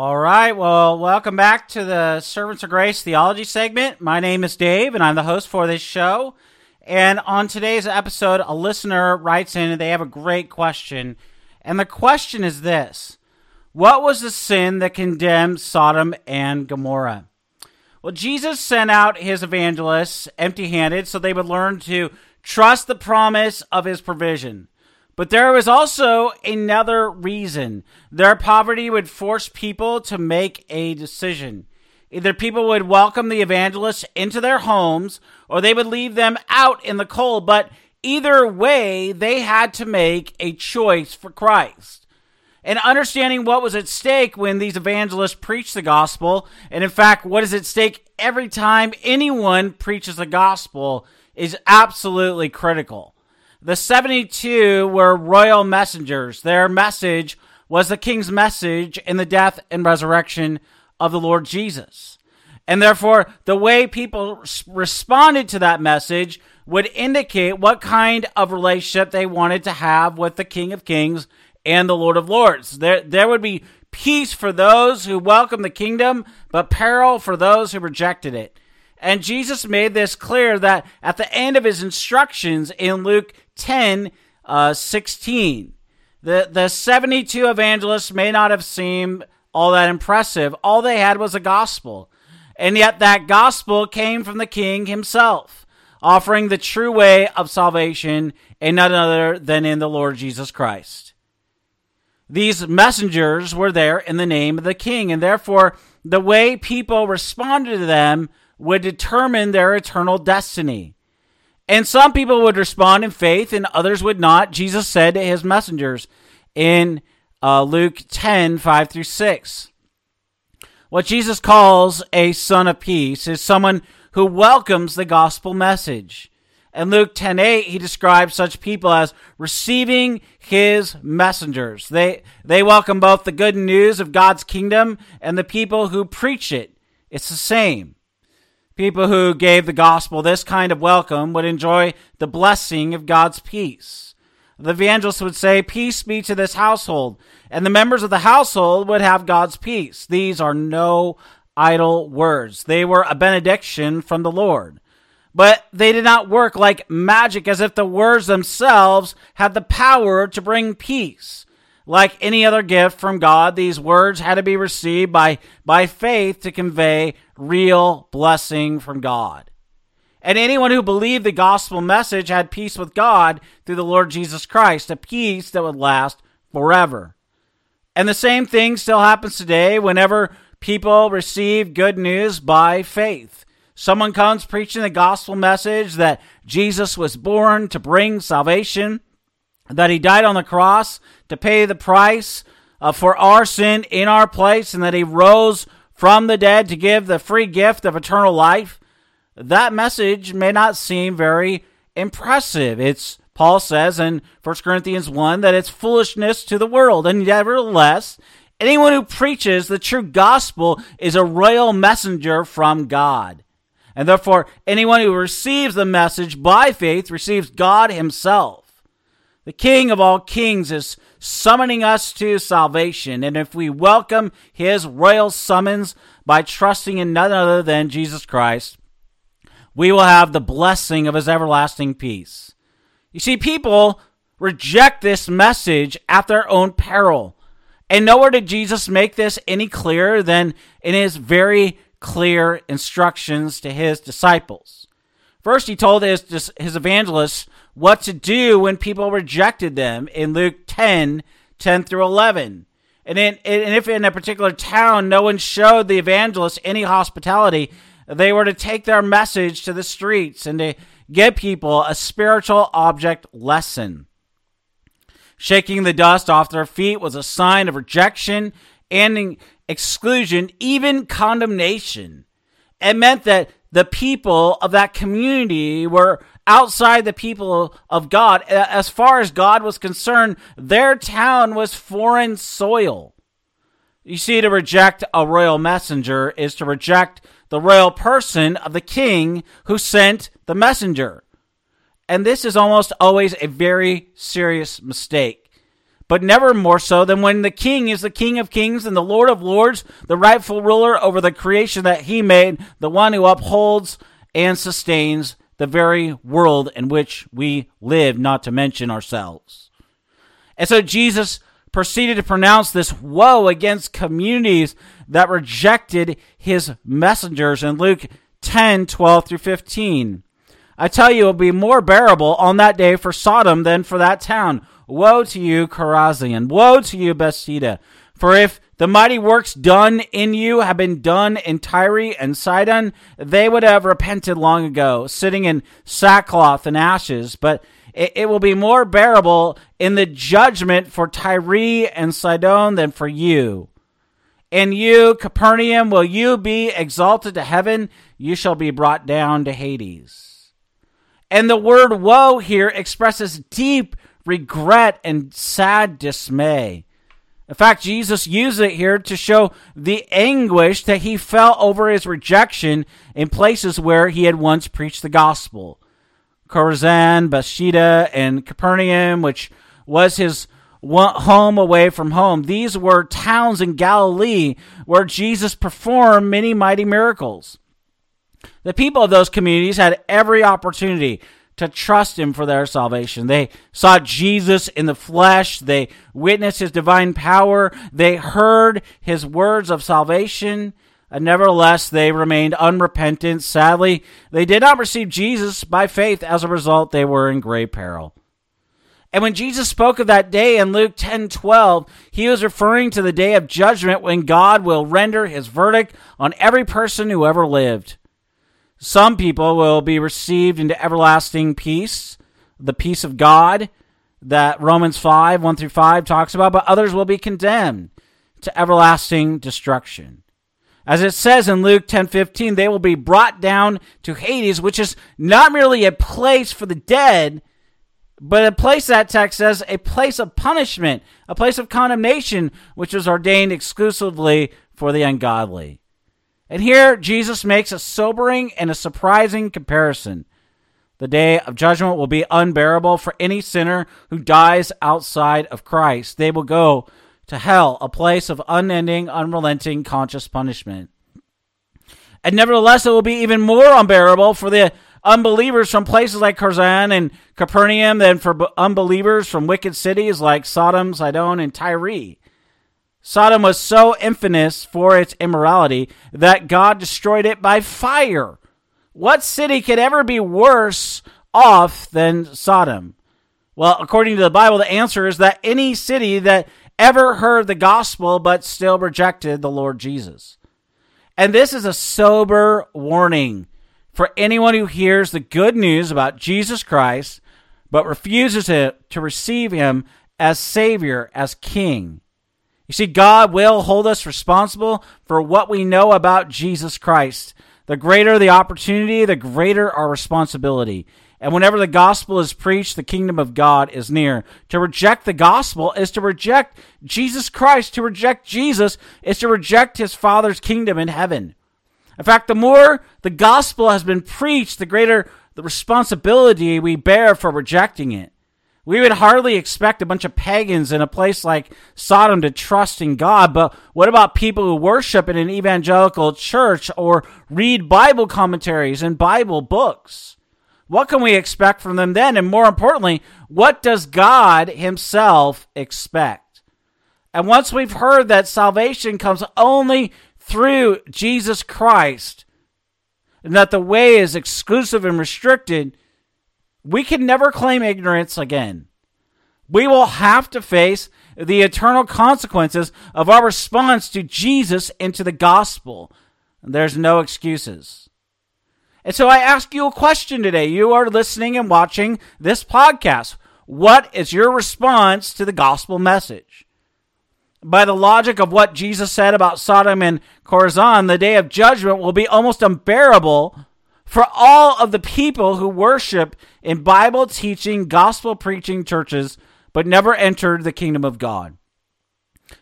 All right. Well, welcome back to the Servants of Grace Theology segment. My name is Dave, and I'm the host for this show. And on today's episode, a listener writes in and they have a great question. And the question is this What was the sin that condemned Sodom and Gomorrah? Well, Jesus sent out his evangelists empty handed so they would learn to trust the promise of his provision. But there was also another reason. Their poverty would force people to make a decision. Either people would welcome the evangelists into their homes or they would leave them out in the cold. But either way, they had to make a choice for Christ. And understanding what was at stake when these evangelists preached the gospel, and in fact, what is at stake every time anyone preaches the gospel, is absolutely critical. The 72 were royal messengers. Their message was the king's message in the death and resurrection of the Lord Jesus. And therefore, the way people responded to that message would indicate what kind of relationship they wanted to have with the King of Kings and the Lord of Lords. There, there would be peace for those who welcomed the kingdom, but peril for those who rejected it. And Jesus made this clear that at the end of his instructions in Luke 10 uh, 16. The, the 72 evangelists may not have seemed all that impressive. All they had was a gospel. And yet that gospel came from the king himself, offering the true way of salvation in none other than in the Lord Jesus Christ. These messengers were there in the name of the king, and therefore the way people responded to them would determine their eternal destiny. And some people would respond in faith and others would not. Jesus said to his messengers in uh, Luke 10 5 through 6. What Jesus calls a son of peace is someone who welcomes the gospel message. In Luke 10 8, he describes such people as receiving his messengers. They, they welcome both the good news of God's kingdom and the people who preach it. It's the same. People who gave the gospel this kind of welcome would enjoy the blessing of God's peace. The evangelist would say, Peace be to this household, and the members of the household would have God's peace. These are no idle words. They were a benediction from the Lord. But they did not work like magic as if the words themselves had the power to bring peace. Like any other gift from God, these words had to be received by, by faith to convey real blessing from God. And anyone who believed the gospel message had peace with God through the Lord Jesus Christ, a peace that would last forever. And the same thing still happens today whenever people receive good news by faith. Someone comes preaching the gospel message that Jesus was born to bring salvation that he died on the cross to pay the price uh, for our sin in our place, and that he rose from the dead to give the free gift of eternal life, that message may not seem very impressive. It's Paul says in 1 Corinthians 1 that it's foolishness to the world, and nevertheless, anyone who preaches the true gospel is a royal messenger from God. And therefore, anyone who receives the message by faith receives God himself. The King of all kings is summoning us to salvation, and if we welcome his royal summons by trusting in none other than Jesus Christ, we will have the blessing of his everlasting peace. You see, people reject this message at their own peril. And nowhere did Jesus make this any clearer than in his very clear instructions to his disciples. First, he told his, his evangelists what to do when people rejected them in Luke 10 10 through 11. And, in, and if in a particular town no one showed the evangelists any hospitality, they were to take their message to the streets and to give people a spiritual object lesson. Shaking the dust off their feet was a sign of rejection, and exclusion, even condemnation. It meant that the people of that community were outside the people of God. As far as God was concerned, their town was foreign soil. You see, to reject a royal messenger is to reject the royal person of the king who sent the messenger. And this is almost always a very serious mistake but never more so than when the king is the king of kings and the lord of lords, the rightful ruler over the creation that he made, the one who upholds and sustains the very world in which we live, not to mention ourselves. And so Jesus proceeded to pronounce this woe against communities that rejected his messengers in Luke 10 12 through 15. I tell you, it will be more bearable on that day for Sodom than for that town. Woe to you, Chorazin! Woe to you, Bethsaida! For if the mighty works done in you have been done in Tyre and Sidon, they would have repented long ago, sitting in sackcloth and ashes. But it, it will be more bearable in the judgment for Tyre and Sidon than for you. And you, Capernaum, will you be exalted to heaven? You shall be brought down to Hades. And the word woe here expresses deep regret, and sad dismay. In fact, Jesus used it here to show the anguish that he felt over his rejection in places where he had once preached the gospel. Chorazin, Bethsaida, and Capernaum, which was his home away from home. These were towns in Galilee where Jesus performed many mighty miracles. The people of those communities had every opportunity to trust him for their salvation. They saw Jesus in the flesh. They witnessed his divine power. They heard his words of salvation. And nevertheless, they remained unrepentant. Sadly, they did not receive Jesus by faith. As a result, they were in great peril. And when Jesus spoke of that day in Luke 10 12, he was referring to the day of judgment when God will render his verdict on every person who ever lived. Some people will be received into everlasting peace, the peace of God that Romans 5, 1 through 5 talks about, but others will be condemned to everlasting destruction. As it says in Luke 10:15, they will be brought down to Hades, which is not merely a place for the dead, but a place that text says a place of punishment, a place of condemnation, which was ordained exclusively for the ungodly. And here Jesus makes a sobering and a surprising comparison. The day of judgment will be unbearable for any sinner who dies outside of Christ. They will go to hell, a place of unending, unrelenting, conscious punishment. And nevertheless, it will be even more unbearable for the unbelievers from places like Chorazin and Capernaum than for unbelievers from wicked cities like Sodom, Sidon, and Tyre. Sodom was so infamous for its immorality that God destroyed it by fire. What city could ever be worse off than Sodom? Well, according to the Bible, the answer is that any city that ever heard the gospel but still rejected the Lord Jesus. And this is a sober warning for anyone who hears the good news about Jesus Christ but refuses to, to receive him as Savior, as King. You see, God will hold us responsible for what we know about Jesus Christ. The greater the opportunity, the greater our responsibility. And whenever the gospel is preached, the kingdom of God is near. To reject the gospel is to reject Jesus Christ. To reject Jesus is to reject his Father's kingdom in heaven. In fact, the more the gospel has been preached, the greater the responsibility we bear for rejecting it. We would hardly expect a bunch of pagans in a place like Sodom to trust in God, but what about people who worship in an evangelical church or read Bible commentaries and Bible books? What can we expect from them then? And more importantly, what does God Himself expect? And once we've heard that salvation comes only through Jesus Christ, and that the way is exclusive and restricted, we can never claim ignorance again. We will have to face the eternal consequences of our response to Jesus and to the gospel. There's no excuses. And so I ask you a question today. You are listening and watching this podcast. What is your response to the gospel message? By the logic of what Jesus said about Sodom and Chorazin, the day of judgment will be almost unbearable for all of the people who worship in Bible teaching, gospel preaching churches, but never entered the kingdom of God.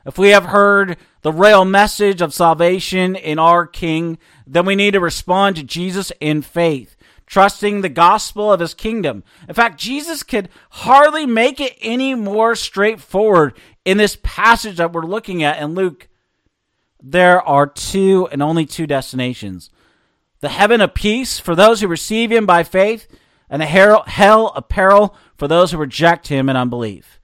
If we have heard the real message of salvation in our King, then we need to respond to Jesus in faith, trusting the gospel of his kingdom. In fact, Jesus could hardly make it any more straightforward in this passage that we're looking at in Luke. There are two and only two destinations the heaven of peace for those who receive him by faith, and the hell of peril for those who reject him in unbelief.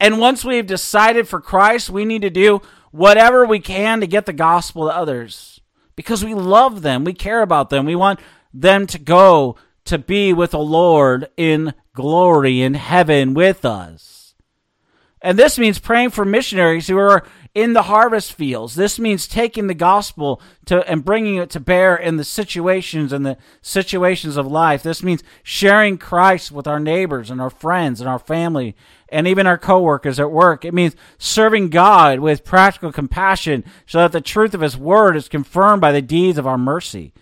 And once we've decided for Christ, we need to do whatever we can to get the gospel to others because we love them, we care about them, we want them to go to be with the Lord in glory in heaven with us. And this means praying for missionaries who are in the harvest fields. This means taking the gospel to and bringing it to bear in the situations and the situations of life. This means sharing Christ with our neighbors and our friends and our family and even our coworkers at work. It means serving God with practical compassion so that the truth of his word is confirmed by the deeds of our mercy.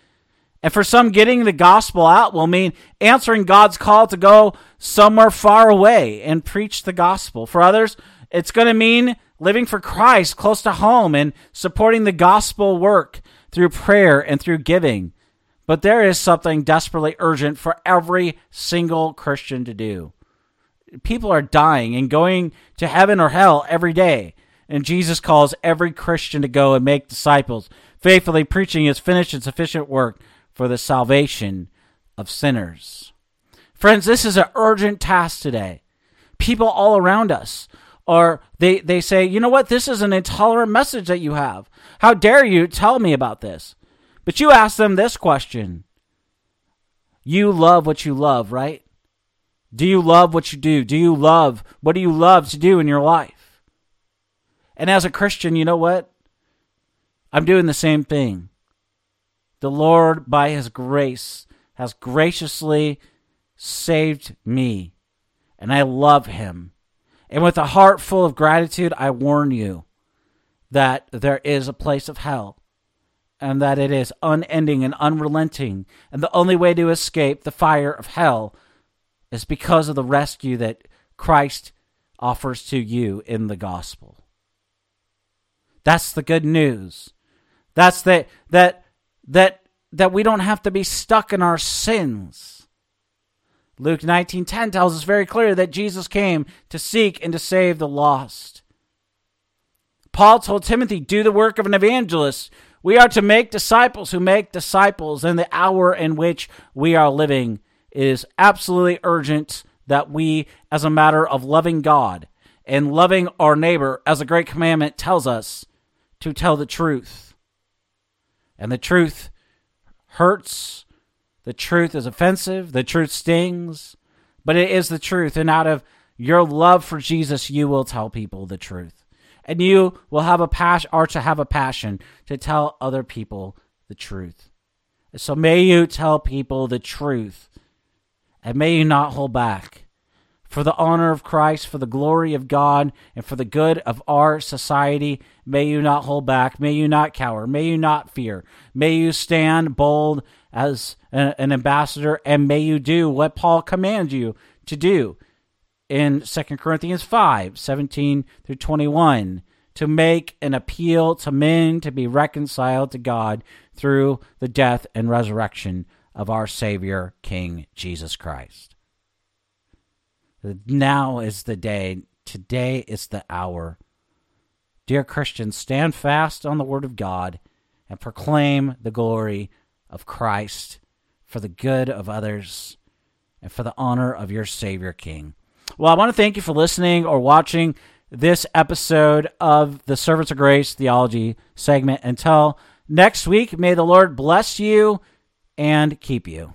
And for some, getting the gospel out will mean answering God's call to go somewhere far away and preach the gospel. For others, it's going to mean living for Christ close to home and supporting the gospel work through prayer and through giving. But there is something desperately urgent for every single Christian to do. People are dying and going to heaven or hell every day. And Jesus calls every Christian to go and make disciples, faithfully preaching his finished and sufficient work for the salvation of sinners. Friends, this is an urgent task today. People all around us or they, they say, you know what, this is an intolerant message that you have. How dare you tell me about this? But you ask them this question You love what you love, right? Do you love what you do? Do you love what do you love to do in your life? And as a Christian, you know what? I'm doing the same thing. The Lord, by His grace, has graciously saved me, and I love Him. And with a heart full of gratitude, I warn you that there is a place of hell and that it is unending and unrelenting. And the only way to escape the fire of hell is because of the rescue that Christ offers to you in the gospel. That's the good news. That's the, that that that we don't have to be stuck in our sins Luke 19:10 tells us very clear that Jesus came to seek and to save the lost. Paul told Timothy, "Do the work of an evangelist. We are to make disciples who make disciples in the hour in which we are living. It is absolutely urgent that we as a matter of loving God and loving our neighbor as a great commandment tells us to tell the truth. And the truth hurts the truth is offensive, the truth stings, but it is the truth. And out of your love for Jesus, you will tell people the truth. And you will have a passion, or to have a passion to tell other people the truth. So may you tell people the truth, and may you not hold back. For the honor of Christ, for the glory of God, and for the good of our society, may you not hold back. May you not cower. May you not fear. May you stand bold as an ambassador, and may you do what Paul commands you to do in 2 Corinthians 5 17 through 21 to make an appeal to men to be reconciled to God through the death and resurrection of our Savior, King Jesus Christ. Now is the day, today is the hour. Dear Christians, stand fast on the Word of God and proclaim the glory of Christ for the good of others and for the honor of your Savior King. Well, I want to thank you for listening or watching this episode of the Servants of Grace Theology segment. Until next week, may the Lord bless you and keep you.